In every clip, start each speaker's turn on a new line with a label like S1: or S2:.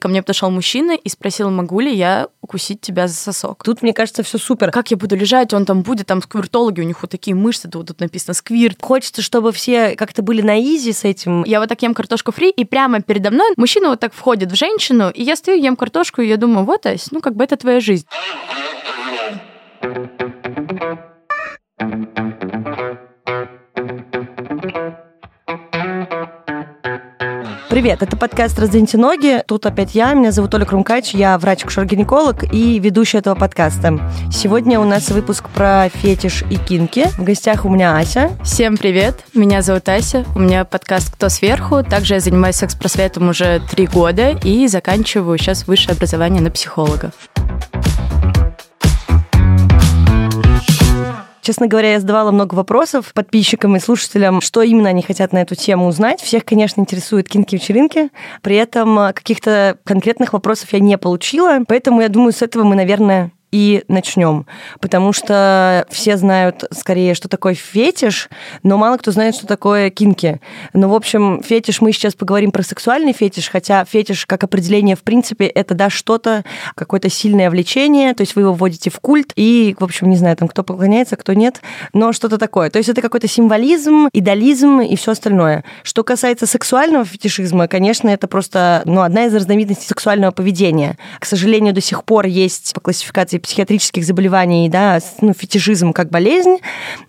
S1: Ко мне подошел мужчина и спросил, могу ли я укусить тебя за сосок.
S2: Тут, мне кажется, все супер.
S1: Как я буду лежать, он там будет, там сквиртологи, у них вот такие мышцы, тут, тут написано сквирт.
S2: Хочется, чтобы все как-то были на изи с этим.
S1: Я вот так ем картошку фри, и прямо передо мной мужчина вот так входит в женщину, и я стою, ем картошку, и я думаю, вот, Ась, ну как бы это твоя жизнь.
S2: Привет, это подкаст «Раздвиньте ноги». Тут опять я, меня зовут Оля Крумкач, я врач-кушер-гинеколог и ведущая этого подкаста. Сегодня у нас выпуск про фетиш и кинки. В гостях у меня Ася.
S1: Всем привет, меня зовут Ася, у меня подкаст «Кто сверху?». Также я занимаюсь секс-просветом уже три года и заканчиваю сейчас высшее образование на психолога.
S2: Честно говоря, я задавала много вопросов подписчикам и слушателям, что именно они хотят на эту тему узнать. Всех, конечно, интересуют кинки-вечеринки. При этом э, каких-то конкретных вопросов я не получила. Поэтому я думаю, с этого мы, наверное, и начнем. Потому что все знают скорее, что такое фетиш, но мало кто знает, что такое кинки. Ну, в общем, фетиш, мы сейчас поговорим про сексуальный фетиш, хотя фетиш как определение, в принципе, это, да, что-то, какое-то сильное влечение, то есть вы его вводите в культ, и, в общем, не знаю, там, кто поклоняется, кто нет, но что-то такое. То есть это какой-то символизм, идеализм и все остальное. Что касается сексуального фетишизма, конечно, это просто, ну, одна из разновидностей сексуального поведения. К сожалению, до сих пор есть по классификации диагностации психиатрических заболеваний, да, ну, фетишизм как болезнь.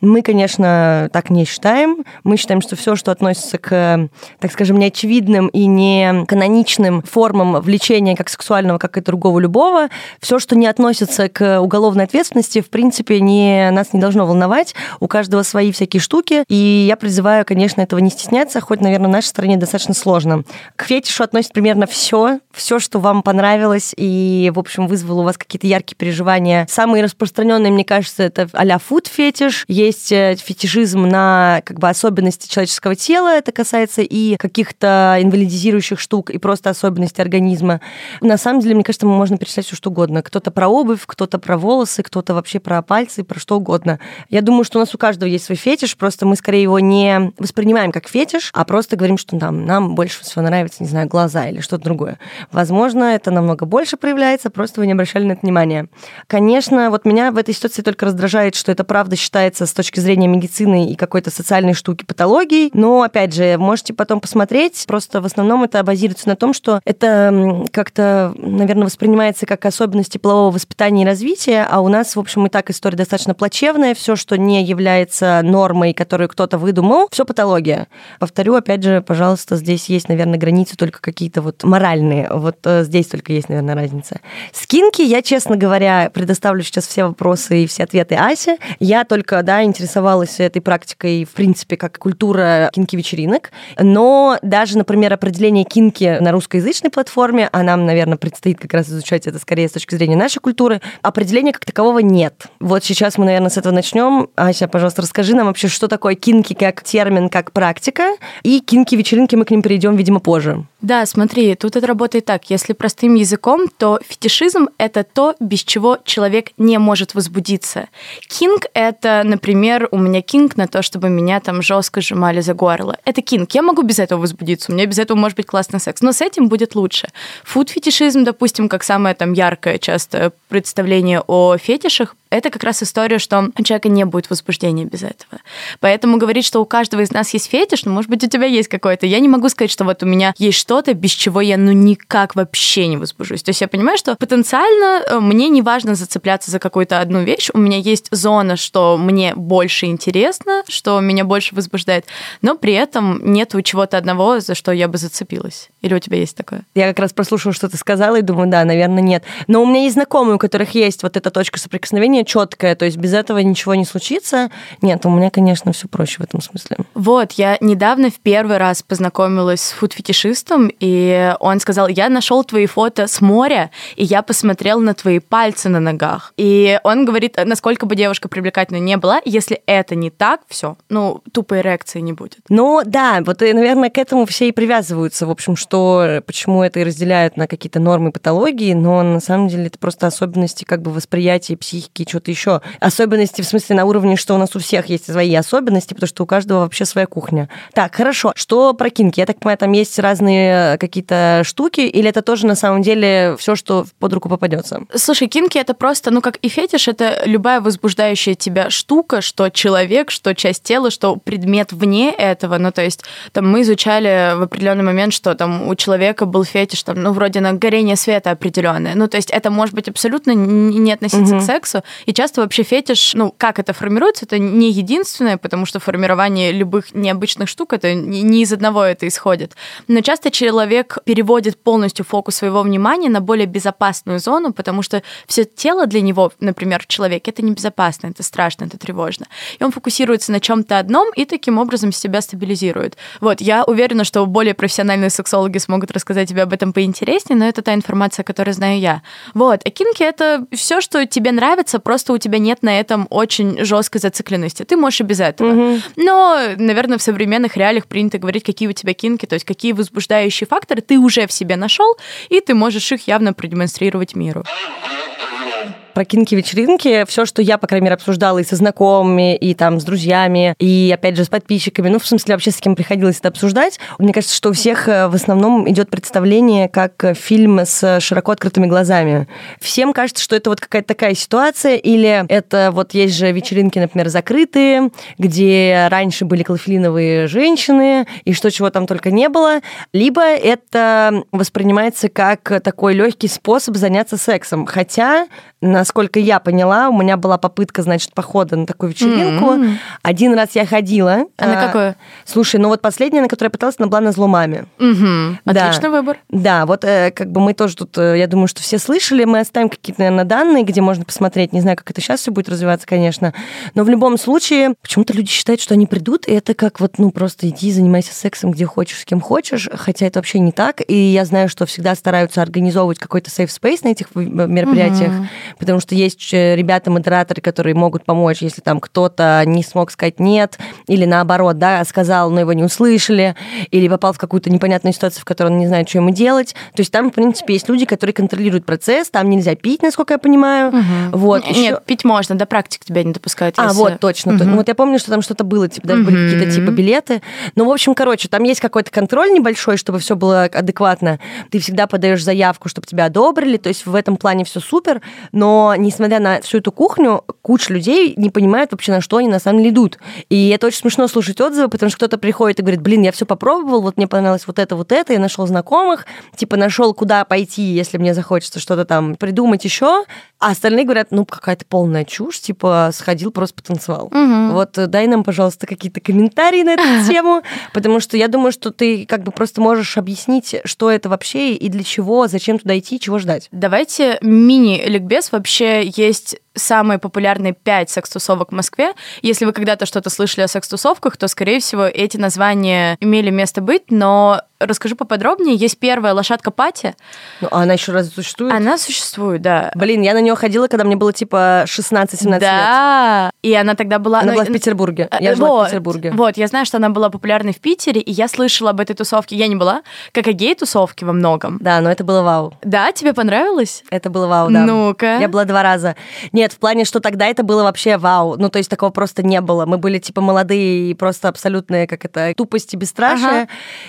S2: Мы, конечно, так не считаем. Мы считаем, что все, что относится к, так скажем, неочевидным и не каноничным формам влечения как сексуального, как и другого любого, все, что не относится к уголовной ответственности, в принципе, не, нас не должно волновать. У каждого свои всякие штуки. И я призываю, конечно, этого не стесняться, хоть, наверное, в нашей стране достаточно сложно. К фетишу относится примерно все, все, что вам понравилось и, в общем, вызвало у вас какие-то яркие переживания переживания. Самые распространенные, мне кажется, это а-ля фуд-фетиш. Есть э, фетишизм на как бы особенности человеческого тела. Это касается и каких-то инвалидизирующих штук, и просто особенностей организма. На самом деле, мне кажется, можно перечислять все что угодно. Кто-то про обувь, кто-то про волосы, кто-то вообще про пальцы, про что угодно. Я думаю, что у нас у каждого есть свой фетиш, просто мы скорее его не воспринимаем как фетиш, а просто говорим, что там, нам больше всего нравится, не знаю, глаза или что-то другое. Возможно, это намного больше проявляется, просто вы не обращали на это внимания. Конечно, вот меня в этой ситуации только раздражает, что это правда считается с точки зрения медицины и какой-то социальной штуки патологией. Но, опять же, можете потом посмотреть. Просто в основном это базируется на том, что это как-то, наверное, воспринимается как особенности полового воспитания и развития, а у нас, в общем, и так история достаточно плачевная. Все, что не является нормой, которую кто-то выдумал, все патология. Повторю, опять же, пожалуйста, здесь есть, наверное, границы только какие-то вот моральные. Вот э, здесь только есть, наверное, разница. Скинки, я, честно говоря, предоставлю сейчас все вопросы и все ответы Асе. Я только, да, интересовалась этой практикой, в принципе, как культура кинки-вечеринок. Но даже, например, определение кинки на русскоязычной платформе, а нам, наверное, предстоит как раз изучать это скорее с точки зрения нашей культуры, определения как такового нет. Вот сейчас мы, наверное, с этого начнем. Ася, пожалуйста, расскажи нам вообще, что такое кинки как термин, как практика, и кинки-вечеринки мы к ним перейдем, видимо, позже.
S1: Да, смотри, тут это работает так. Если простым языком, то фетишизм — это то, без чего человек не может возбудиться. Кинг — это, например, у меня кинг на то, чтобы меня там жестко сжимали за горло. Это кинг. Я могу без этого возбудиться, у меня без этого может быть классный секс, но с этим будет лучше. Фуд-фетишизм, допустим, как самое там яркое часто представление о фетишах, это как раз история, что у человека не будет возбуждения без этого. Поэтому говорить, что у каждого из нас есть фетиш, ну, может быть, у тебя есть какой-то. Я не могу сказать, что вот у меня есть что-то, без чего я, ну, никак вообще не возбужусь. То есть я понимаю, что потенциально э, мне не важно зацепляться за какую-то одну вещь. У меня есть зона, что мне больше интересно, что меня больше возбуждает, но при этом нету чего-то одного, за что я бы зацепилась. Или у тебя есть такое?
S2: Я как раз прослушала, что ты сказала, и думаю, да, наверное, нет. Но у меня есть знакомые, у которых есть вот эта точка соприкосновения, четкое, то есть без этого ничего не случится. Нет, у меня, конечно, все проще в этом смысле.
S1: Вот, я недавно в первый раз познакомилась с фуд-фетишистом, и он сказал, я нашел твои фото с моря, и я посмотрел на твои пальцы на ногах. И он говорит, насколько бы девушка привлекательной не была, если это не так, все, ну, тупой эрекции не будет.
S2: Ну, да, вот, и, наверное, к этому все и привязываются, в общем, что, почему это и разделяют на какие-то нормы патологии, но на самом деле это просто особенности как бы восприятия психики что-то еще. Особенности, в смысле, на уровне, что у нас у всех есть свои особенности, потому что у каждого вообще своя кухня. Так, хорошо. Что про кинки? Я так понимаю, там есть разные какие-то штуки, или это тоже на самом деле все, что под руку попадется?
S1: Слушай, кинки это просто, ну, как и фетиш, это любая возбуждающая тебя штука, что человек, что часть тела, что предмет вне этого. Ну, то есть, там мы изучали в определенный момент, что там у человека был фетиш, там, ну, вроде на горение света определенное. Ну, то есть, это может быть абсолютно не относиться угу. к сексу. И часто вообще фетиш, ну, как это формируется, это не единственное, потому что формирование любых необычных штук, это не из одного это исходит. Но часто человек переводит полностью фокус своего внимания на более безопасную зону, потому что все тело для него, например, в человеке, это небезопасно, это страшно, это тревожно. И он фокусируется на чем-то одном и таким образом себя стабилизирует. Вот, я уверена, что более профессиональные сексологи смогут рассказать тебе об этом поинтереснее, но это та информация, которую знаю я. Вот, а кинки — это все, что тебе нравится, просто у тебя нет на этом очень жесткой зацикленности. Ты можешь и без этого. Угу. Но, наверное, в современных реалиях принято говорить, какие у тебя кинки, то есть какие возбуждающие факторы ты уже в себе нашел, и ты можешь их явно продемонстрировать миру
S2: про кинки-вечеринки, все, что я, по крайней мере, обсуждала и со знакомыми, и там с друзьями, и опять же с подписчиками, ну, в смысле, вообще с кем приходилось это обсуждать, мне кажется, что у всех э, в основном идет представление как фильм с широко открытыми глазами. Всем кажется, что это вот какая-то такая ситуация, или это вот есть же вечеринки, например, закрытые, где раньше были клофелиновые женщины, и что чего там только не было, либо это воспринимается как такой легкий способ заняться сексом. Хотя насколько я поняла, у меня была попытка, значит, похода на такую вечеринку. Mm-hmm. Один раз я ходила.
S1: А, на какую?
S2: Слушай, ну вот последняя, на которую я пыталась, она была на зломаме.
S1: Mm-hmm. Да. Отличный выбор.
S2: Да, вот э, как бы мы тоже тут, э, я думаю, что все слышали, мы оставим какие-то, наверное, данные, где можно посмотреть. Не знаю, как это сейчас все будет развиваться, конечно. Но в любом случае, почему-то люди считают, что они придут, и это как вот, ну, просто иди, занимайся сексом, где хочешь, с кем хочешь, хотя это вообще не так. И я знаю, что всегда стараются организовывать какой-то safe space на этих мероприятиях, mm-hmm потому что есть ребята-модераторы, которые могут помочь, если там кто-то не смог сказать «нет», или наоборот, да, сказал, но его не услышали, или попал в какую-то непонятную ситуацию, в которой он не знает, что ему делать. То есть там, в принципе, есть люди, которые контролируют процесс, там нельзя пить, насколько я понимаю.
S1: Угу. Вот, Нет, еще... пить можно, до практики тебя не допускают.
S2: А,
S1: если...
S2: вот, точно. Угу. Вот я помню, что там что-то было, типа, даже угу. были какие-то типа билеты. Ну, в общем, короче, там есть какой-то контроль небольшой, чтобы все было адекватно. Ты всегда подаешь заявку, чтобы тебя одобрили, то есть в этом плане все супер, но несмотря на всю эту кухню, куча людей не понимают вообще, на что они на самом деле идут. И это очень смешно слушать отзывы, потому что кто-то приходит и говорит, блин, я все попробовал, вот мне понравилось вот это, вот это, я нашел знакомых, типа нашел, куда пойти, если мне захочется что-то там придумать еще, а остальные говорят, ну, какая-то полная чушь, типа, сходил, просто потанцевал. Угу. Вот э, дай нам, пожалуйста, какие-то комментарии на эту тему, потому что я думаю, что ты как бы просто можешь объяснить, что это вообще и для чего, зачем туда идти, чего ждать.
S1: Давайте мини-ликбез. Вообще есть самые популярные пять секс-тусовок в Москве. Если вы когда-то что-то слышали о секс-тусовках, то, скорее всего, эти названия имели место быть, но расскажу поподробнее. Есть первая лошадка Пати.
S2: Ну, а она еще раз существует?
S1: Она существует, да.
S2: Блин, я на нее ходила, когда мне было типа 16-17 да. лет.
S1: Да, и она тогда была...
S2: Она ну, была в Петербурге. Я жила вот, в Петербурге.
S1: Вот, я знаю, что она была популярной в Питере, и я слышала об этой тусовке. Я не была, как о гей-тусовке во многом.
S2: Да, но это было вау.
S1: Да, тебе понравилось?
S2: Это было вау, да.
S1: Ну-ка.
S2: Я была два раза. Нет, в плане, что тогда это было вообще вау. Ну, то есть такого просто не было. Мы были типа молодые и просто абсолютные, как это, тупости, бесстрашие. Ага.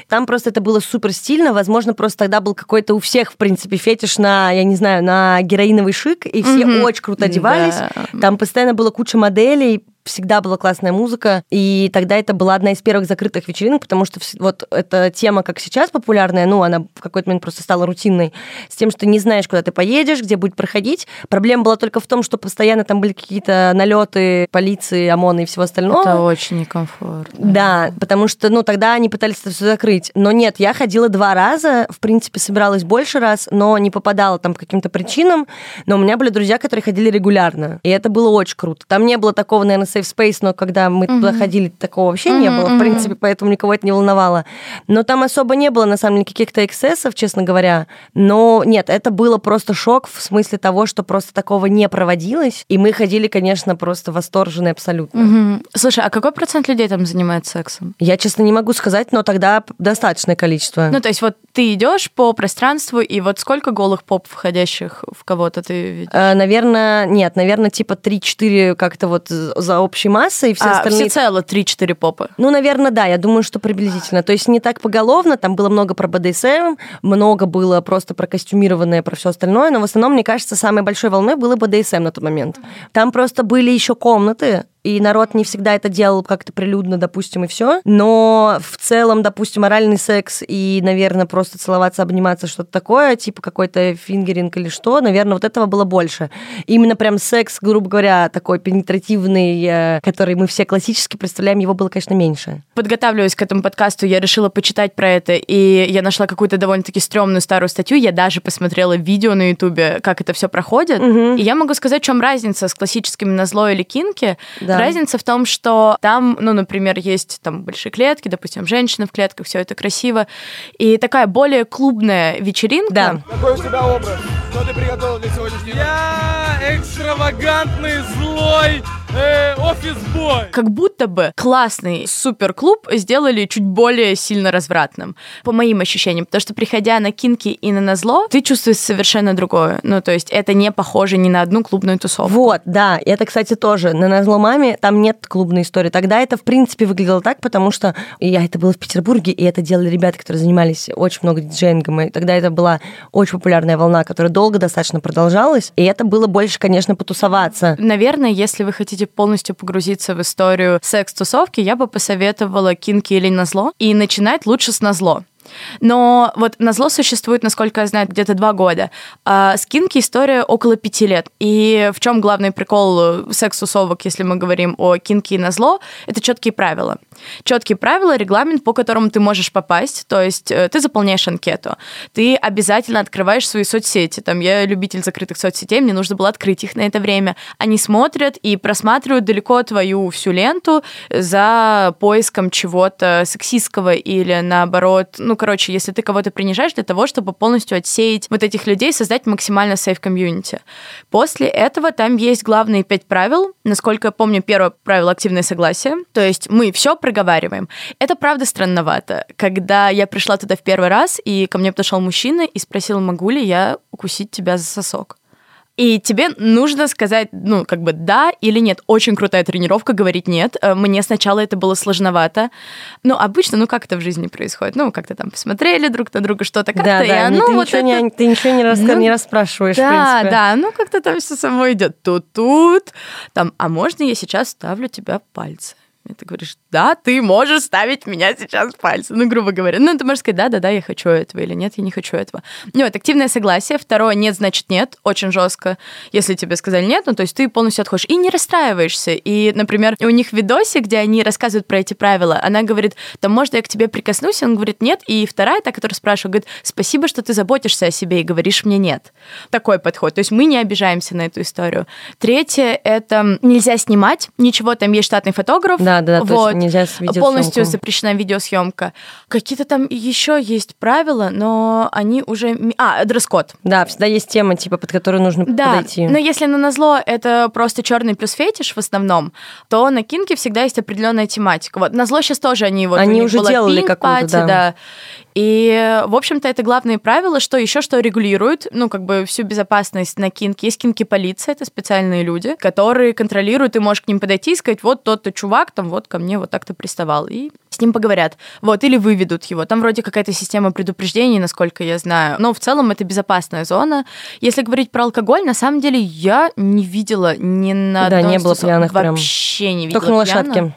S2: Там просто это было супер стильно. Возможно, просто тогда был какой-то у всех, в принципе, фетиш на, я не знаю, на героиновый шик, и все mm-hmm. очень круто одевались. Да. Там постоянно было куча моделей, всегда была классная музыка, и тогда это была одна из первых закрытых вечеринок, потому что вот эта тема, как сейчас популярная, ну, она в какой-то момент просто стала рутинной, с тем, что не знаешь, куда ты поедешь, где будет проходить. Проблема была только в том, что постоянно там были какие-то налеты полиции, ОМОНа и всего остального.
S1: Это очень некомфортно.
S2: Да, потому что, ну, тогда они пытались это все закрыть. Но нет, я ходила два раза, в принципе, собиралась больше раз, но не попадала там по каким-то причинам, но у меня были друзья, которые ходили регулярно, и это было очень круто. Там не было такого, наверное, safe space, но когда мы туда ходили, такого вообще не было, в принципе, поэтому никого это не волновало. Но там особо не было, на самом деле, каких-то эксцессов, честно говоря. Но нет, это было просто шок в смысле того, что просто такого не проводилось. И мы ходили, конечно, просто восторженные абсолютно.
S1: Слушай, а какой процент людей там занимается сексом?
S2: Я, честно, не могу сказать, но тогда достаточное количество.
S1: Ну, то есть вот ты идешь по пространству, и вот сколько голых поп, входящих в кого-то ты видишь?
S2: Э, наверное, нет, наверное, типа 3-4 как-то вот за общей массой, и все
S1: а,
S2: остальные...
S1: всецело 3-4 попы.
S2: Ну, наверное, да, я думаю, что приблизительно. То есть не так поголовно, там было много про БДСМ, много было просто про костюмированное, про все остальное, но в основном, мне кажется, самой большой волной было БДСМ на тот момент. Там просто были еще комнаты, и народ не всегда это делал как-то прилюдно, допустим, и все. Но в целом, допустим, оральный секс и, наверное, просто целоваться, обниматься, что-то такое, типа какой-то фингеринг или что, наверное, вот этого было больше. Именно прям секс, грубо говоря, такой пенетративный, э, который мы все классически представляем, его было, конечно, меньше.
S1: Подготавливаясь к этому подкасту, я решила почитать про это, и я нашла какую-то довольно-таки стрёмную старую статью. Я даже посмотрела видео на Ютубе, как это все проходит. И я могу сказать, в чем разница с классическими на зло или кинки.
S2: Да.
S1: Разница в том, что там, ну, например, есть там большие клетки, допустим, женщины в клетках, все это красиво. И такая более клубная вечеринка.
S2: Да.
S3: Какой у тебя образ? Что ты приготовил для сегодняшнего Я экстравагантный, злой э, офис-бой.
S1: как будто бы классный суперклуб сделали чуть более сильно развратным, по моим ощущениям. Потому что, приходя на кинки и на назло, ты чувствуешь совершенно другое. Ну, то есть это не похоже ни на одну клубную тусовку.
S2: Вот, да, это, кстати, тоже на назло маме там нет клубной истории. Тогда это, в принципе, выглядело так, потому что я это было в Петербурге, и это делали ребята, которые занимались очень много диджеингом, и тогда это была очень популярная волна, которая долго достаточно продолжалась, и это было больше, конечно, потусоваться.
S1: Наверное, если вы хотите полностью погрузиться в историю секс-тусовки, я бы посоветовала кинки или назло. И начинать лучше с назло. Но вот назло существует, насколько я знаю, где-то два года. А с кинки история около пяти лет. И в чем главный прикол секс-тусовок, если мы говорим о кинке и назло, это четкие правила. Четкие правила, регламент, по которому ты можешь попасть. То есть э, ты заполняешь анкету, ты обязательно открываешь свои соцсети. Там я любитель закрытых соцсетей, мне нужно было открыть их на это время. Они смотрят и просматривают далеко твою всю ленту за поиском чего-то сексистского или наоборот, ну, короче, если ты кого-то принижаешь для того, чтобы полностью отсеять вот этих людей, создать максимально сейф комьюнити. После этого там есть главные пять правил. Насколько я помню, первое правило активное согласие. То есть мы все проговариваем. Это правда странновато. Когда я пришла туда в первый раз, и ко мне подошел мужчина и спросил, могу ли я укусить тебя за сосок. И тебе нужно сказать, ну, как бы да или нет. Очень крутая тренировка, говорить нет. Э, Мне сначала это было сложновато. Но обычно, ну, как это в жизни происходит? Ну, как-то там посмотрели друг на друга, что-то как-то.
S2: Да,
S1: и
S2: да,
S1: оно
S2: ты,
S1: вот
S2: ничего
S1: это-
S2: не, ты ничего не, раска-
S1: Ну,
S2: не расспрашиваешь, в
S1: да, да, ну как-то там все само идет. Тут-тут. Там, а можно я сейчас ставлю тебя пальцы? И ты говоришь, да, ты можешь ставить меня сейчас пальцы. Ну, грубо говоря. Ну, ты можешь сказать, да, да, да, я хочу этого, или нет, я не хочу этого. Ну, вот, активное согласие. Второе, нет, значит нет. Очень жестко. Если тебе сказали нет, ну, то есть ты полностью отходишь. И не расстраиваешься. И, например, у них в видосе, где они рассказывают про эти правила, она говорит, там, можно я к тебе прикоснусь? Он говорит, нет. И вторая, та, которая спрашивает, говорит, спасибо, что ты заботишься о себе и говоришь мне нет. Такой подход. То есть мы не обижаемся на эту историю. Третье, это нельзя снимать ничего, там есть штатный фотограф.
S2: Да, да, да, есть
S1: вот.
S2: нельзя с.
S1: Полностью запрещена видеосъемка. Какие-то там еще есть правила, но они уже... А, дресс-код.
S2: Да, всегда есть тема, типа, под которую нужно
S1: Да,
S2: подойти.
S1: но если на назло это просто черный плюс фетиш в основном, то на кинке всегда есть определенная тематика. Вот назло сейчас тоже они вот
S2: Они уже делали какую-то,
S1: party,
S2: да.
S1: И, в общем-то, это главные правила, что еще что регулирует, ну, как бы всю безопасность на кинке. Есть кинки-полиция, это специальные люди, которые контролируют, ты можешь к ним подойти и сказать, вот тот-то чувак там вот ко мне вот так-то приставал. И с ним поговорят. Вот, или выведут его. Там вроде какая-то система предупреждений, насколько я знаю. Но в целом это безопасная зона. Если говорить про алкоголь, на самом деле я не видела ни на
S2: Да, не было пьяных прям.
S1: Вообще не видела
S2: Только на
S1: пьяных.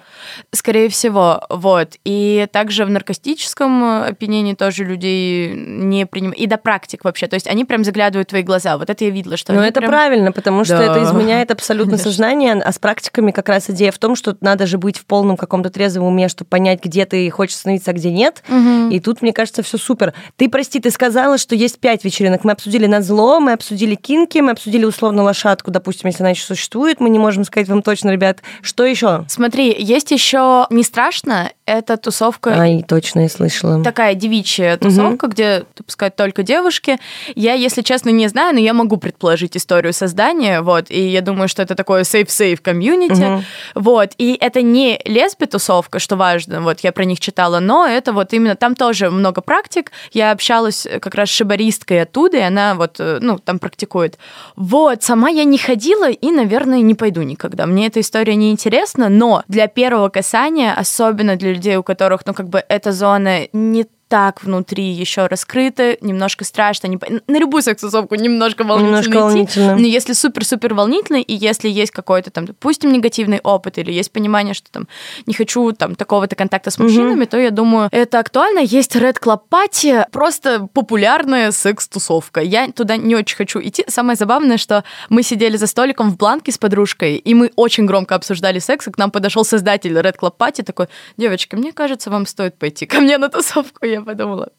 S1: Скорее всего, вот. И также в наркотическом опьянении тоже людей не принимают. И до практик вообще. То есть они прям заглядывают в твои глаза. Вот это я видела, что...
S2: Но это прям... правильно, потому что да. это изменяет абсолютно сознание. А с практиками как раз идея в том, что надо же быть в полном каком-то трезвом уме, чтобы понять, где ты хочешь становиться, а где нет. Угу. И тут, мне кажется, все супер. Ты, прости, ты сказала, что есть пять вечеринок. Мы обсудили на зло, мы обсудили кинки, мы обсудили условно лошадку, допустим, если она еще существует. Мы не можем сказать вам точно, ребят. Что еще?
S1: Смотри, есть еще не страшно, это тусовка...
S2: Ай, точно, я слышала.
S1: Такая девичья тусовка, угу. где, так сказать, только девушки. Я, если честно, не знаю, но я могу предположить историю создания, вот, и я думаю, что это такое safe-safe комьюнити, угу. вот, и это не лесби-тусовка, что важно, вот, я про них читала, но это вот именно, там тоже много практик, я общалась как раз с шибаристкой оттуда, и она вот, э, ну, там практикует. Вот, сама я не ходила и, наверное, не пойду никогда. Мне эта история не интересна, но для первого касания, особенно для людей, у которых, ну, как бы эта зона не так внутри еще раскрыто, немножко страшно. Не... На любую сексусовку немножко волнительно немножко идти. Волнительно. Но если супер-супер волнительно, и если есть какой-то там, допустим, негативный опыт, или есть понимание, что там не хочу там такого-то контакта с мужчинами, угу. то я думаю, это актуально. Есть Red Club Party, просто популярная секс-тусовка. Я туда не очень хочу идти. Самое забавное, что мы сидели за столиком в бланке с подружкой, и мы очень громко обсуждали секс, и к нам подошел создатель Red Club Party, такой, девочки, мне кажется, вам стоит пойти ко мне на тусовку. Я подумала.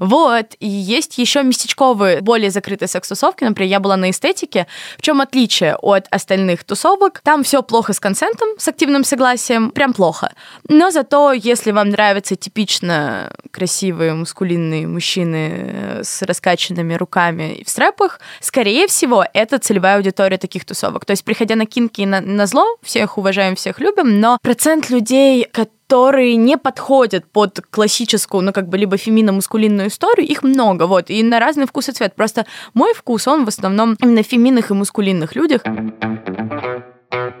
S1: Вот. И есть еще местечковые, более закрытые секс-тусовки. Например, я была на эстетике. В чем отличие от остальных тусовок? Там все плохо с консентом, с активным согласием. Прям плохо. Но зато, если вам нравятся типично красивые мускулинные мужчины э, с раскачанными руками в стрэпах, скорее всего, это целевая аудитория таких тусовок. То есть, приходя на кинки и на, на зло, всех уважаем, всех любим, но процент людей, которые которые не подходят под классическую, ну, как бы, либо фемино-мускулинную историю, их много, вот, и на разный вкус и цвет. Просто мой вкус, он в основном именно в феминных и мускулинных людях.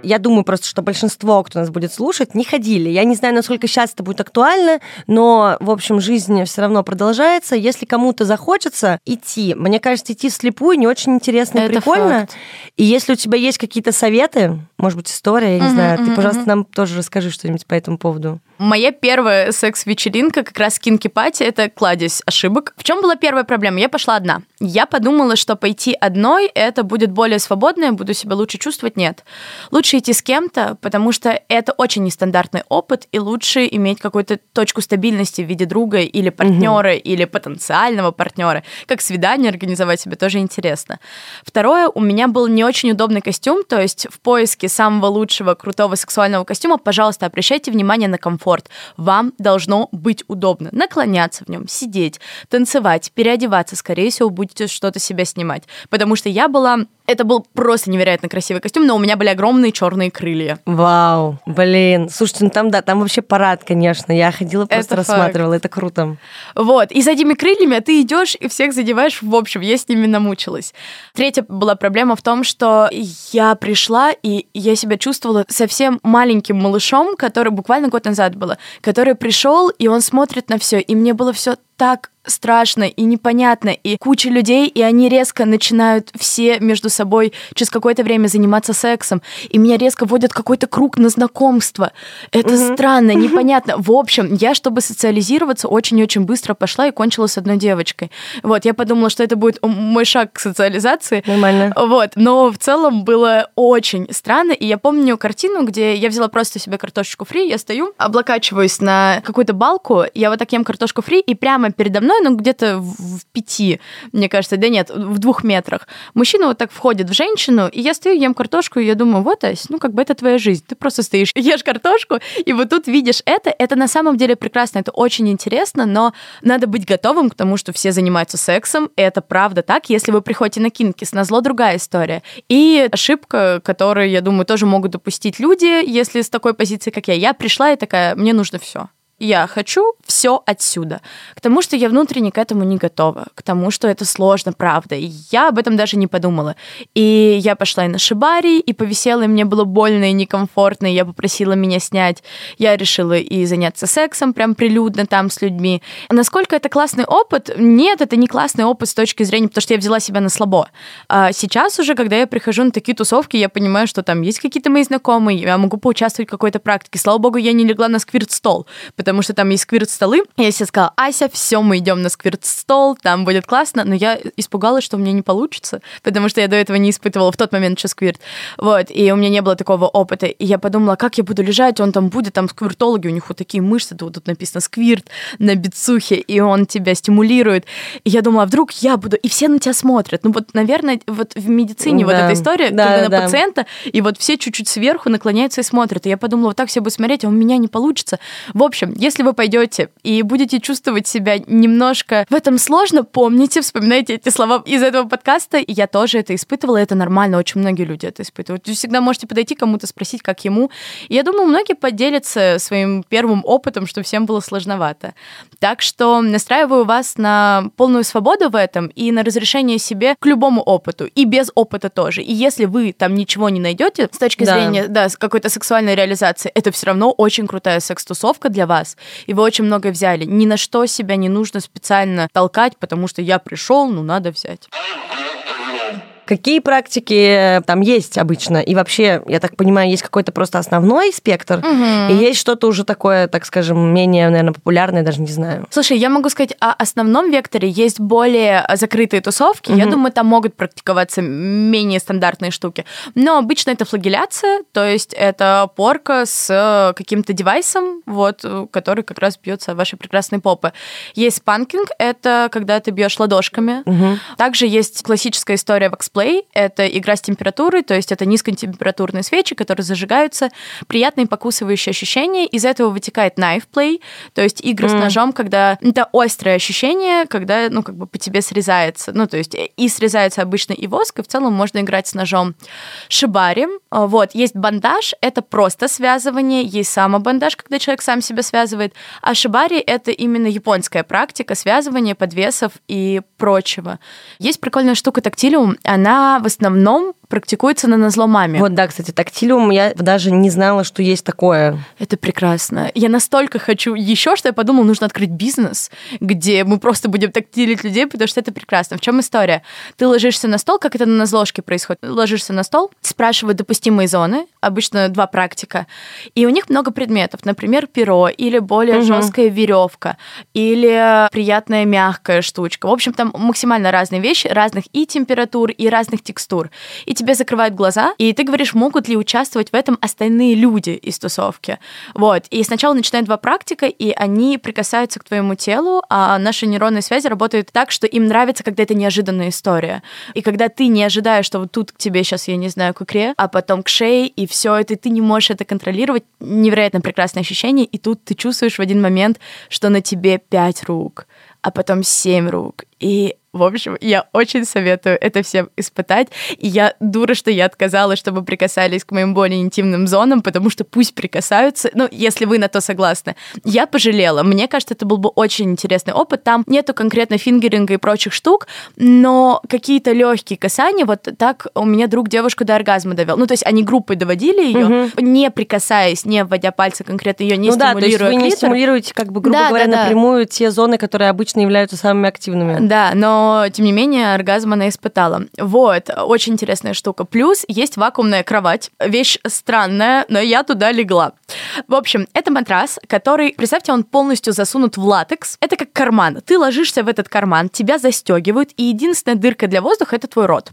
S2: Я думаю просто, что большинство, кто нас будет слушать, не ходили. Я не знаю, насколько сейчас это будет актуально, но, в общем, жизнь все равно продолжается. Если кому-то захочется идти, мне кажется, идти слепую не очень интересно и прикольно. Факт. И если у тебя есть какие-то советы, может быть, история, я не uh-huh, знаю, uh-huh, ты, пожалуйста, нам тоже расскажи что-нибудь по этому поводу.
S1: Моя первая секс-вечеринка, как раз кинки-пати, это кладезь ошибок. В чем была первая проблема? Я пошла одна. Я подумала, что пойти одной, это будет более свободно, я буду себя лучше чувствовать. Нет. Лучше идти с кем-то, потому что это очень нестандартный опыт, и лучше иметь какую-то точку стабильности в виде друга или партнера, угу. или потенциального партнера. Как свидание организовать себе тоже интересно. Второе, у меня был не очень удобный костюм, то есть в поиске самого лучшего крутого сексуального костюма, пожалуйста, обращайте внимание на комфорт комфорт. Вам должно быть удобно наклоняться в нем, сидеть, танцевать, переодеваться. Скорее всего, будете что-то себя снимать. Потому что я была это был просто невероятно красивый костюм, но у меня были огромные черные крылья.
S2: Вау, блин. Слушайте, ну там, да, там вообще парад, конечно. Я ходила, просто это рассматривала, факт. это круто.
S1: Вот, и с этими крыльями ты идешь и всех задеваешь. В общем, я с ними намучилась. Третья была проблема в том, что я пришла, и я себя чувствовала совсем маленьким малышом, который буквально год назад было, который пришел, и он смотрит на все, и мне было все так страшно и непонятно, и куча людей, и они резко начинают все между собой через какое-то время заниматься сексом, и меня резко вводят какой-то круг на знакомство. Это mm-hmm. странно, непонятно. В общем, я, чтобы социализироваться, очень-очень быстро пошла и кончила с одной девочкой. Вот, я подумала, что это будет мой шаг к социализации.
S2: Нормально.
S1: Вот, но в целом было очень странно, и я помню картину, где я взяла просто себе картошечку фри, я стою, облокачиваюсь на какую-то балку, я вот так ем картошку фри, и прямо передо мной мной, ну, где-то в пяти, мне кажется, да нет, в двух метрах. Мужчина вот так входит в женщину, и я стою, ем картошку, и я думаю, вот, Ась, ну, как бы это твоя жизнь. Ты просто стоишь, ешь картошку, и вот тут видишь это. Это на самом деле прекрасно, это очень интересно, но надо быть готовым к тому, что все занимаются сексом. Это правда так. Если вы приходите на кинкис, на зло другая история. И ошибка, которую, я думаю, тоже могут допустить люди, если с такой позиции, как я. Я пришла и такая, мне нужно все я хочу все отсюда. К тому, что я внутренне к этому не готова, к тому, что это сложно, правда. И я об этом даже не подумала. И я пошла и на шибари, и повисела, и мне было больно и некомфортно, и я попросила меня снять. Я решила и заняться сексом прям прилюдно там с людьми. Насколько это классный опыт? Нет, это не классный опыт с точки зрения, потому что я взяла себя на слабо. А сейчас уже, когда я прихожу на такие тусовки, я понимаю, что там есть какие-то мои знакомые, я могу поучаствовать в какой-то практике. Слава богу, я не легла на сквирт-стол, потому что там есть сквирт-столы. Я себе сказала, Ася, все, мы идем на сквирт-стол, там будет классно, но я испугалась, что у меня не получится, потому что я до этого не испытывала в тот момент еще сквирт. Вот, и у меня не было такого опыта. И я подумала, как я буду лежать, он там будет, там сквиртологи, у них вот такие мышцы, тут, тут написано сквирт на бицухе, и он тебя стимулирует. И я думала, а вдруг я буду, и все на тебя смотрят. Ну вот, наверное, вот в медицине да. вот эта история, да, когда да. на пациента, и вот все чуть-чуть сверху наклоняются и смотрят. И я подумала, вот так все будут смотреть, а у меня не получится. В общем, если вы пойдете и будете чувствовать себя немножко в этом сложно, помните, вспоминайте эти слова из этого подкаста. И я тоже это испытывала, это нормально, очень многие люди это испытывают. Вы всегда можете подойти кому-то, спросить, как ему. И я думаю, многие поделятся своим первым опытом, что всем было сложновато. Так что настраиваю вас на полную свободу в этом и на разрешение себе к любому опыту, и без опыта тоже. И если вы там ничего не найдете с точки да. зрения да, какой-то сексуальной реализации, это все равно очень крутая секс-тусовка для вас, и вы очень многое взяли. Ни на что себя не нужно специально толкать, потому что я пришел, ну надо взять.
S2: Какие практики э, там есть обычно? И вообще, я так понимаю, есть какой-то просто основной спектр, угу. и есть что-то уже такое, так скажем, менее, наверное, популярное, даже не знаю.
S1: Слушай, я могу сказать, о основном векторе есть более закрытые тусовки. Угу. Я думаю, там могут практиковаться менее стандартные штуки. Но обычно это флагеляция, то есть это порка с каким-то девайсом, вот, который как раз бьется ваши прекрасные попы. Есть панкинг, это когда ты бьешь ладошками. Угу. Также есть классическая история в дисплей — это игра с температурой, то есть это низкотемпературные свечи, которые зажигаются, приятные покусывающие ощущения. Из этого вытекает knife play, то есть игры mm. с ножом, когда это острое ощущение, когда, ну, как бы по тебе срезается. Ну, то есть и срезается обычно и воск, и в целом можно играть с ножом. Шибари. А, вот, есть бандаж, это просто связывание, есть самобандаж, когда человек сам себя связывает, а шибари — это именно японская практика связывания подвесов и прочего. Есть прикольная штука тактилиум, она она в основном практикуется на назло маме.
S2: Вот, да, кстати, тактилиум, я даже не знала, что есть такое.
S1: Это прекрасно. Я настолько хочу еще, что я подумала, нужно открыть бизнес, где мы просто будем тактилить людей, потому что это прекрасно. В чем история? Ты ложишься на стол, как это на назложке происходит. Ложишься на стол, спрашивают допустимые зоны, обычно два практика, и у них много предметов, например, перо или более угу. жесткая веревка, или приятная мягкая штучка. В общем, там максимально разные вещи, разных и температур, и разных текстур. И тебе закрывают глаза, и ты говоришь, могут ли участвовать в этом остальные люди из тусовки. Вот. И сначала начинают два практика, и они прикасаются к твоему телу, а наши нейронные связи работают так, что им нравится, когда это неожиданная история. И когда ты не ожидаешь, что вот тут к тебе сейчас, я не знаю, к икре, а потом к шее, и все это, и ты не можешь это контролировать, невероятно прекрасное ощущение, и тут ты чувствуешь в один момент, что на тебе пять рук, а потом семь рук. И в общем, я очень советую это всем испытать. И я дура, что я отказалась, чтобы прикасались к моим более интимным зонам, потому что пусть прикасаются, ну, если вы на то согласны. Я пожалела. Мне кажется, это был бы очень интересный опыт. Там нету конкретно фингеринга и прочих штук, но какие-то легкие касания, вот так у меня друг девушку до оргазма довел. Ну, то есть они группой доводили ее, угу. не прикасаясь, не вводя пальцы конкретно ее, не ну, стимулируя да, то есть
S2: вы не стимулируете, как бы, грубо да, говоря, да, напрямую да. те зоны, которые обычно являются самыми активными.
S1: Да, но тем не менее оргазм она испытала. Вот, очень интересная штука. Плюс есть вакуумная кровать. Вещь странная, но я туда легла. В общем, это матрас, который, представьте, он полностью засунут в латекс. Это как карман. Ты ложишься в этот карман, тебя застегивают, и единственная дырка для воздуха — это твой рот.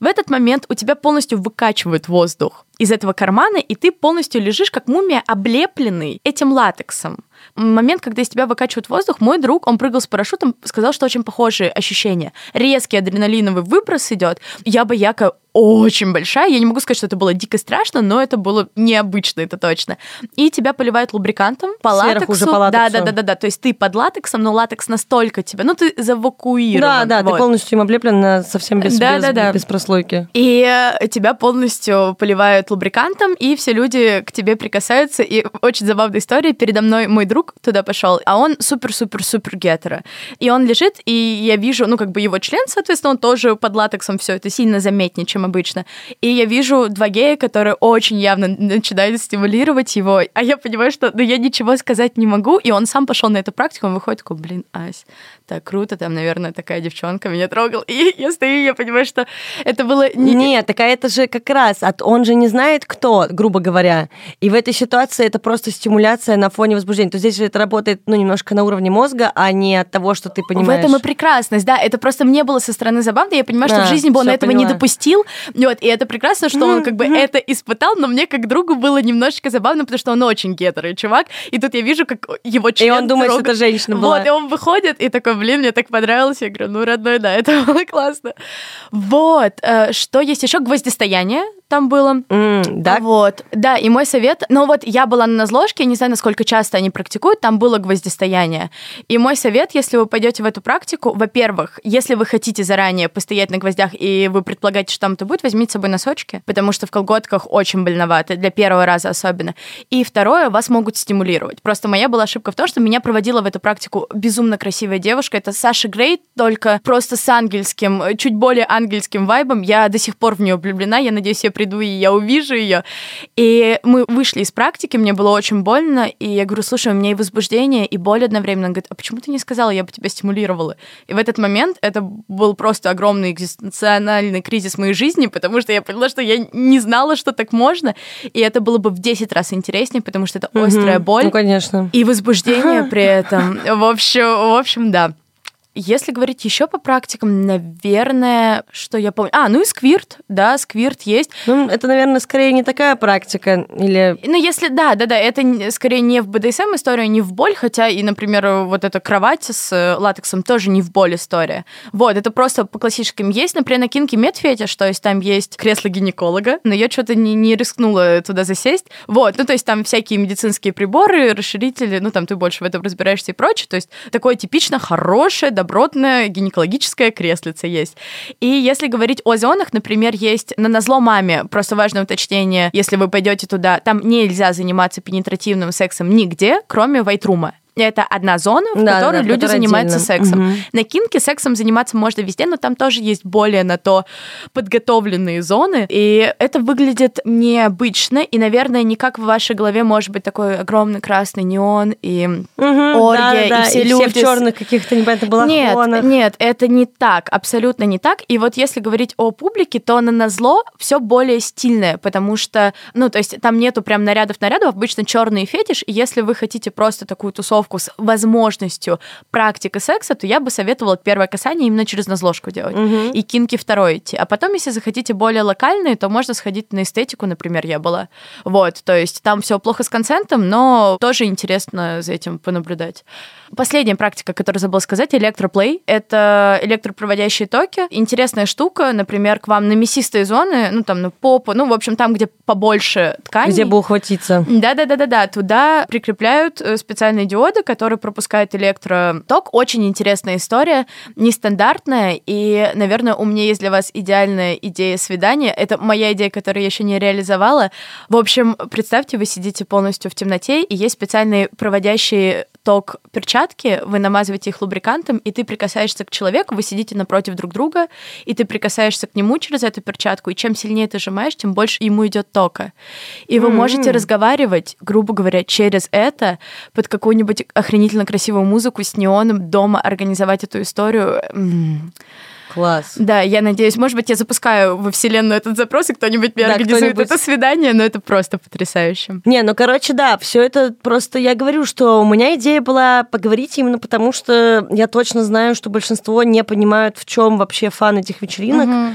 S1: В этот момент у тебя полностью выкачивают воздух из этого кармана, и ты полностью лежишь как мумия, облепленный этим латексом момент, когда из тебя выкачивают воздух, мой друг, он прыгал с парашютом, сказал, что очень похожие ощущения. Резкий адреналиновый выброс идет. Я бы яко очень большая. Я не могу сказать, что это было дико страшно, но это было необычно, это точно. И тебя поливают лубрикантом по
S2: Сверху
S1: латексу.
S2: Уже по латексу.
S1: Да, да, да, да, да. То есть ты под латексом, но латекс настолько тебя, ну ты завакуирован.
S2: Да, да,
S1: вот.
S2: ты полностью им облеплен совсем без, да, без, да, да. без прослойки.
S1: И э, тебя полностью поливают лубрикантом, и все люди к тебе прикасаются. И очень забавная история. Передо мной мой друг туда пошел, а он супер-супер-супер гетеро. И он лежит, и я вижу, ну, как бы его член, соответственно, он тоже под латексом все это сильно заметнее, чем обычно. И я вижу два гея, которые очень явно начинают стимулировать его, а я понимаю, что ну, я ничего сказать не могу, и он сам пошел на эту практику, он выходит такой, блин, Ась, так круто, там, наверное, такая девчонка меня трогал. И я стою, я понимаю, что это было не...
S2: Нет, так а это же как раз, он же не знает, кто, грубо говоря. И в этой ситуации это просто стимуляция на фоне возбуждения. То есть здесь же это работает, ну, немножко на уровне мозга, а не от того, что ты понимаешь.
S1: В этом и прекрасность, да. Это просто мне было со стороны забавно. Я понимаю, что
S2: А,
S1: в жизни бы он этого
S2: поняла.
S1: не допустил. Вот, и это прекрасно, что он как бы это испытал, но мне как другу было немножечко забавно, потому что он очень гетерый чувак. И тут я вижу, как его член
S2: И он думает, что
S1: трогает.
S2: это женщина была.
S1: Вот, и он выходит и такой, блин, мне так понравилось. Я говорю, ну, родной, да, это было классно. Вот, э, что есть еще? Гвоздистояние там было.
S2: М, да,
S1: Вот, да, и мой совет, ну вот я была на назложке, не знаю, насколько часто они практикуют, там было гвоздистояние. И мой совет, если вы пойдете в эту практику, во-первых, если вы хотите заранее постоять на гвоздях и вы предполагаете, что там это будет, возьмите с собой носочки, потому что в колготках очень больновато, для первого раза особенно. И второе, вас могут стимулировать. Просто моя была ошибка в том, что меня проводила в эту практику безумно красивая девушка, это Саша Грей, только просто с ангельским, чуть более ангельским вайбом. Я до сих пор в нее влюблена, я надеюсь, я приду и я увижу ее. И мы вышли из практики, мне было очень больно, и я говорю, слушай, у меня и возбуждение, и боль одновременно. Она говорит, а почему ты не сказала, я бы тебя стимулировала? И в этот момент это был просто огромный экзистенциальный кризис моей жизни, потому что я поняла, что я не знала, что так можно, и это было бы в 10 раз интереснее, потому что это острая боль.
S2: Ну, конечно.
S1: И возбуждение при этом. В общем, в общем, да. Если говорить еще по практикам, наверное, что я помню. А, ну и сквирт, да, сквирт есть.
S2: Ну, это, наверное, скорее не такая практика, или...
S1: Ну, если, да, да, да, это скорее не в БДСМ история, не в боль, хотя и, например, вот эта кровать с э, латексом тоже не в боль история. Вот, это просто по классическим есть. Например, на кинке медфетиш, то есть там есть кресло гинеколога, но я что-то не, не рискнула туда засесть. Вот, ну, то есть там всякие медицинские приборы, расширители, ну, там ты больше в этом разбираешься и прочее. То есть такое типично хорошее, добротное гинекологическое креслице есть. И если говорить о зонах, например, есть на назло маме, просто важное уточнение, если вы пойдете туда, там нельзя заниматься пенетративным сексом нигде, кроме вайтрума. Это одна зона, в
S2: Да,
S1: которой
S2: да,
S1: люди
S2: которая
S1: занимаются
S2: отдельно.
S1: сексом.
S2: Мгм.
S1: На кинке сексом заниматься можно везде, но там тоже есть более на то подготовленные зоны. И это выглядит необычно, и, наверное, не как в вашей голове может быть такой огромный красный неон и
S2: Мгм,
S1: оргия,
S2: да-да-да,
S1: и все
S2: все
S1: люди
S2: в
S1: с-
S2: черных каких-то непонятных
S1: нет,
S2: балахонах.
S1: нет, это не так, абсолютно не так. И вот если говорить о публике, то на назло все более стильное, потому что, ну, то есть там нету прям нарядов нарядов, обычно черный фетиш. И если вы хотите просто такую тусовку с возможностью практика секса, то я бы советовала первое касание именно через назложку делать.
S2: Мгм.
S1: И кинки второй идти. А потом, если захотите более локальные, то можно сходить на эстетику, например, я была. Вот, то есть там все плохо с консентом, но тоже интересно за этим понаблюдать. Последняя практика, которую забыла сказать, электроплей. Это электропроводящие токи. Интересная штука, например, к вам на мясистые зоны, ну там на попу, ну, в общем, там, где побольше тканей.
S2: Где бы ухватиться.
S1: Да, да, да, да, да. Туда прикрепляют э, специальные диоды, которые пропускают электроток. Очень интересная история, нестандартная. И, наверное, у меня есть для вас идеальная идея свидания. Это моя идея, которую я еще не реализовала. В общем, представьте, вы сидите полностью в темноте, и есть специальные проводящие ток перчатки, вы намазываете их лубрикантом, и ты прикасаешься к человеку, вы сидите напротив друг друга, и ты прикасаешься к нему через эту перчатку, и чем сильнее ты сжимаешь, тем больше ему идет тока. И вы можете
S2: М.
S1: разговаривать, грубо говоря, через это, под какую-нибудь охренительно красивую музыку с неоном, дома организовать эту историю. М.
S2: Класс.
S1: Да, я надеюсь, может быть, я запускаю во вселенную этот запрос, и кто-нибудь мне
S2: Да,
S1: организует
S2: кто-нибудь.
S1: это свидание, но это просто потрясающе.
S2: Не, ну, короче, да, все это просто... Я говорю, что у меня идея была поговорить именно потому, что я точно знаю, что большинство не понимают, в чем вообще фан этих вечеринок.
S1: Мгм.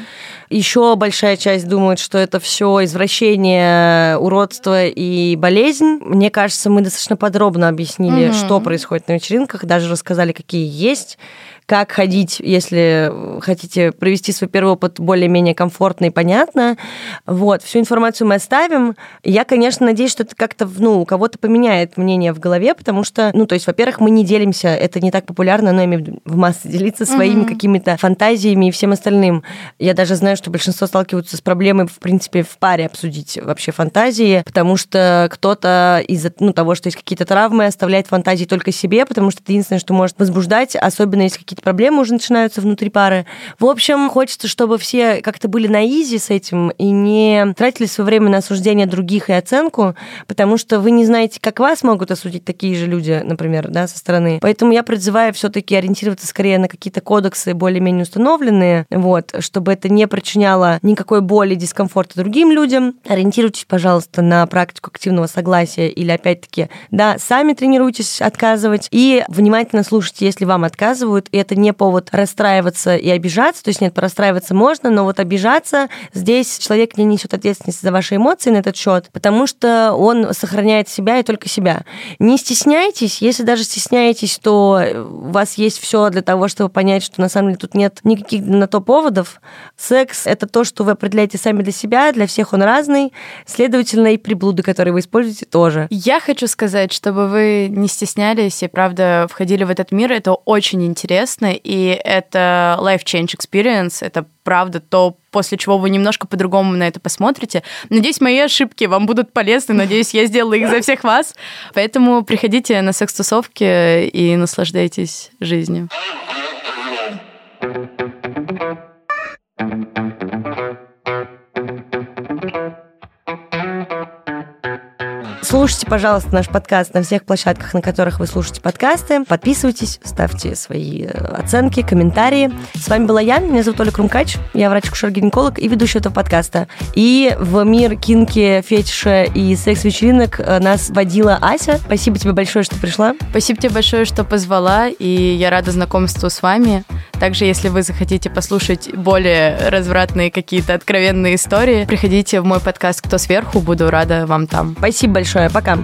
S2: Еще большая часть думает, что это все извращение, уродство и болезнь. Мне кажется, мы достаточно подробно объяснили,
S1: Мгм.
S2: что происходит на вечеринках, даже рассказали, какие есть, как ходить, если хотите провести свой первый опыт более-менее комфортно и понятно. Вот, всю информацию мы оставим. Я, конечно, надеюсь, что это как-то, ну, у кого-то поменяет мнение в голове, потому что, ну, то есть, во-первых, мы не делимся, это не так популярно, но имею в массы делиться своими mm-hmm. какими-то фантазиями и всем остальным. Я даже знаю, что большинство сталкиваются с проблемой, в принципе, в паре обсудить вообще фантазии, потому что кто-то из-за ну, того, что есть какие-то травмы, оставляет фантазии только себе, потому что это единственное, что может возбуждать, особенно если какие-то проблемы уже начинаются внутри пары. В общем, хочется, чтобы все как-то были на изи с этим и не тратили свое время на осуждение других и оценку, потому что вы не знаете, как вас могут осудить такие же люди, например, да, со стороны. Поэтому я призываю все-таки ориентироваться скорее на какие-то кодексы более-менее установленные, вот, чтобы это не причиняло никакой боли, дискомфорта другим людям. Ориентируйтесь, пожалуйста, на практику активного согласия или, опять-таки, да, сами тренируйтесь отказывать и внимательно слушайте, если вам отказывают, и это не повод расстраиваться и обижаться, то есть нет, расстраиваться можно, но вот обижаться здесь человек не несет ответственность за ваши эмоции на этот счет, потому что он сохраняет себя и только себя. Не стесняйтесь, если даже стесняетесь, то у вас есть все для того, чтобы понять, что на самом деле тут нет никаких на то поводов. Секс — это то, что вы определяете сами для себя, для всех он разный, следовательно, и приблуды, которые вы используете, тоже.
S1: Я хочу сказать, чтобы вы не стеснялись и, правда, входили в этот мир, это очень интересно, и это life change experience, это правда то, после чего вы немножко по-другому на это посмотрите. Надеюсь, мои ошибки вам будут полезны, надеюсь, я сделала их за всех вас. Поэтому приходите на секс-тусовки и наслаждайтесь жизнью.
S2: Слушайте, пожалуйста, наш подкаст на всех площадках, на которых вы слушаете подкасты. Подписывайтесь, ставьте свои э, оценки, комментарии. С вами была я, меня зовут Оля Крумкач, я врач-акушер-гинеколог и ведущая этого подкаста. И в мир кинки, фетиша и секс-вечеринок э, нас водила Ася. Спасибо тебе большое, что пришла.
S1: Спасибо тебе большое, что позвала, и я рада знакомству с вами. Также, если вы захотите послушать более развратные какие-то откровенные истории, приходите в мой подкаст «Кто сверху», буду рада вам там.
S2: Спасибо большое. Пока.